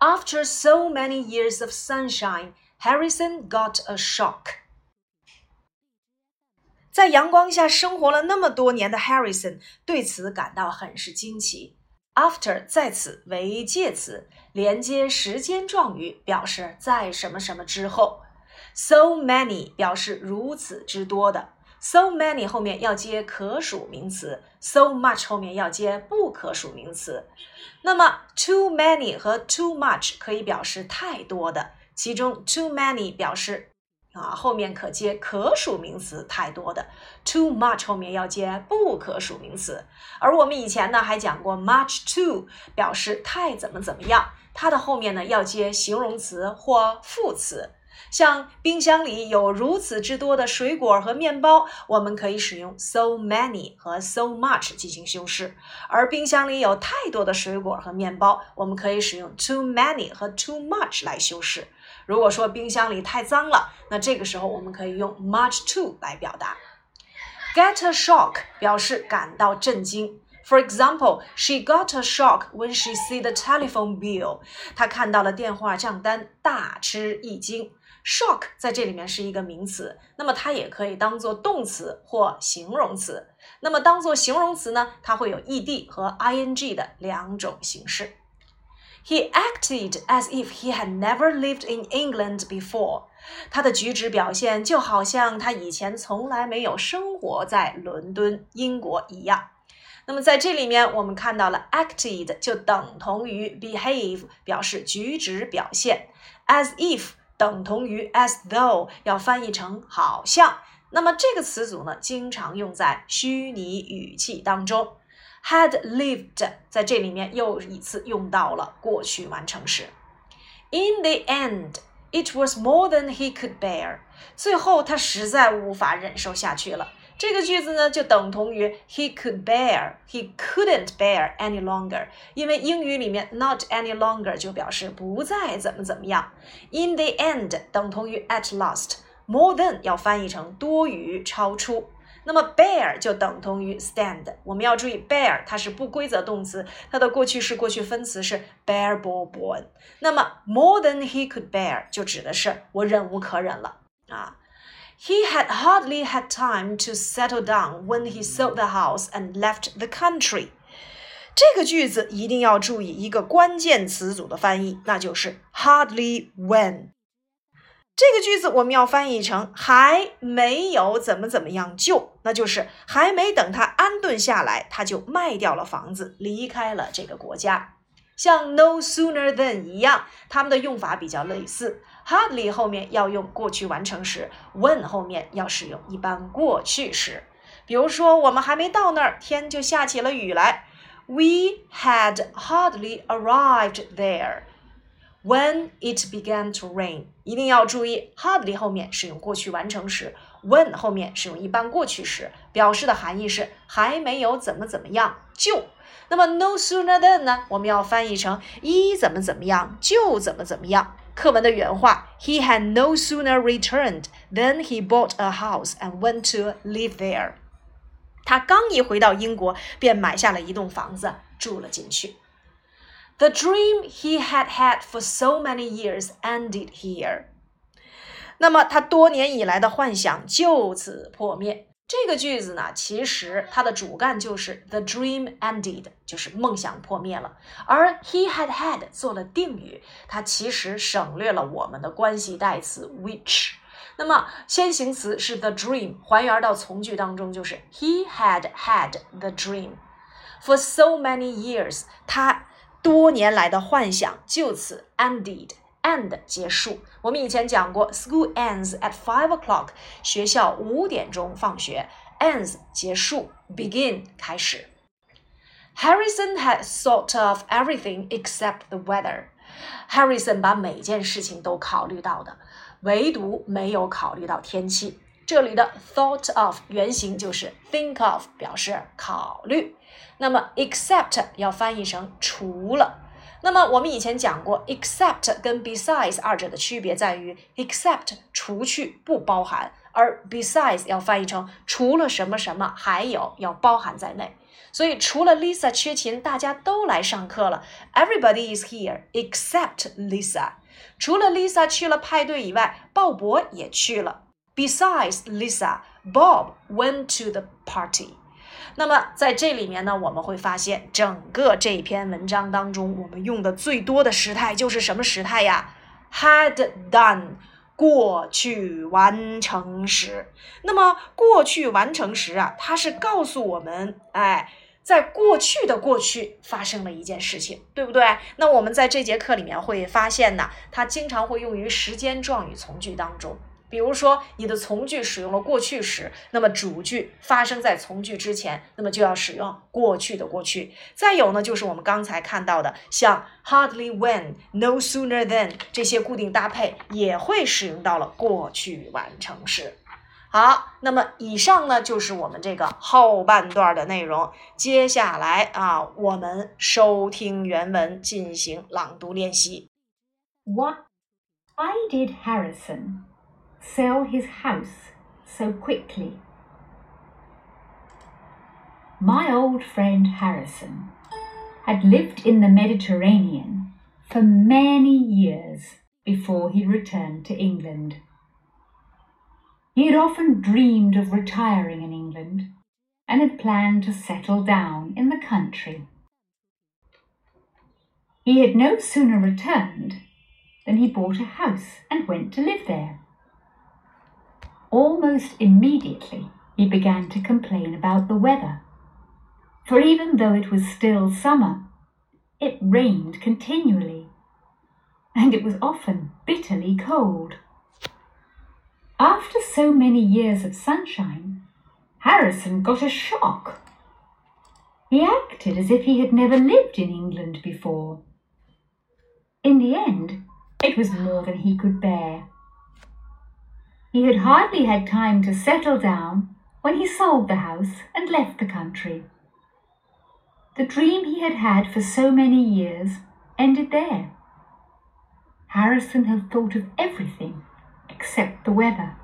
After so many years of sunshine, Harrison got a shock. 在阳光下生活了那么多年的 Harrison 对此感到很是惊奇。After 在此为介词，连接时间状语，表示在什么什么之后。So many 表示如此之多的。So many 后面要接可数名词，so much 后面要接不 可数名词。那么 too many 和 too much 可以表示太多的，其中 too many 表示啊后面可接可数名词太多的，too much 后面要接不可数名词。而我们以前呢还讲过 much too 表示太怎么怎么样，它的后面呢要接形容词或副词。像冰箱里有如此之多的水果和面包，我们可以使用 so many 和 so much 进行修饰；而冰箱里有太多的水果和面包，我们可以使用 too many 和 too much 来修饰。如果说冰箱里太脏了，那这个时候我们可以用 much too 来表达。Get a shock 表示感到震惊。For example, she got a shock when she see the telephone bill. 她看到了电话账单，大吃一惊。Shock 在这里面是一个名词，那么它也可以当做动词或形容词。那么当做形容词呢，它会有 ed 和 ing 的两种形式。He acted as if he had never lived in England before。他的举止表现就好像他以前从来没有生活在伦敦，英国一样。那么在这里面，我们看到了 acted 就等同于 behave，表示举止表现；as if。等同于 as though，要翻译成好像。那么这个词组呢，经常用在虚拟语气当中。Had lived 在这里面又一次用到了过去完成时。In the end, it was more than he could bear。最后他实在无法忍受下去了。这个句子呢，就等同于 he could bear, he couldn't bear any longer。因为英语里面 not any longer 就表示不再怎么怎么样。In the end 等同于 at last。More than 要翻译成多余、超出。那么 bear 就等同于 stand。我们要注意 bear 它是不规则动词，它的过去式、过去分词是 bear bore borne。那么 more than he could bear 就指的是我忍无可忍了啊。He had hardly had time to settle down when he sold the house and left the country。这个句子一定要注意一个关键词组的翻译，那就是 hardly when。这个句子我们要翻译成还没有怎么怎么样就，那就是还没等他安顿下来，他就卖掉了房子，离开了这个国家。像 no sooner than 一样，它们的用法比较类似。Hardly 后面要用过去完成时，when 后面要使用一般过去时。比如说，我们还没到那儿，天就下起了雨来。We had hardly arrived there when it began to rain。一定要注意，hardly 后面使用过去完成时，when 后面使用一般过去时，表示的含义是还没有怎么怎么样就。那么 no sooner than 呢？我们要翻译成一怎么怎么样就怎么怎么样。课文的原话：He had no sooner returned than he bought a house and went to live there。他刚一回到英国，便买下了一栋房子，住了进去。The dream he had had for so many years ended here。那么他多年以来的幻想就此破灭。这个句子呢，其实它的主干就是 the dream ended，就是梦想破灭了。而 he had had 做了定语，它其实省略了我们的关系代词 which。那么先行词是 the dream，还原到从句当中就是 he had had the dream for so many years，他多年来的幻想就此 ended。End 结束。我们以前讲过，school ends at five o'clock，学校五点钟放学。ends 结束，begin 开始。Harrison had thought of everything except the weather. Harrison 把每件事情都考虑到的，唯独没有考虑到天气。这里的 thought of 原型就是 think of，表示考虑。那么 except 要翻译成除了。那么我们以前讲过，except 跟 besides 二者的区别在于，except 除去不包含，而 besides 要翻译成除了什么什么，还有要包含在内。所以除了 Lisa 缺勤，大家都来上课了。Everybody is here except Lisa。除了 Lisa 去了派对以外，鲍勃也去了。Besides Lisa, Bob went to the party。那么在这里面呢，我们会发现整个这篇文章当中，我们用的最多的时态就是什么时态呀？Had done。过去完成时，那么过去完成时啊，它是告诉我们，哎，在过去的过去发生了一件事情，对不对？那我们在这节课里面会发现呢，它经常会用于时间状语从句当中。比如说，你的从句使用了过去时，那么主句发生在从句之前，那么就要使用过去的过去。再有呢，就是我们刚才看到的，像 hardly when、no sooner than 这些固定搭配，也会使用到了过去完成时。好，那么以上呢就是我们这个后半段的内容。接下来啊，我们收听原文进行朗读练习。What? I did Harrison. Sell his house so quickly. My old friend Harrison had lived in the Mediterranean for many years before he returned to England. He had often dreamed of retiring in England and had planned to settle down in the country. He had no sooner returned than he bought a house and went to live there. Almost immediately, he began to complain about the weather. For even though it was still summer, it rained continually, and it was often bitterly cold. After so many years of sunshine, Harrison got a shock. He acted as if he had never lived in England before. In the end, it was more than he could bear. He had hardly had time to settle down when he sold the house and left the country. The dream he had had for so many years ended there. Harrison had thought of everything except the weather.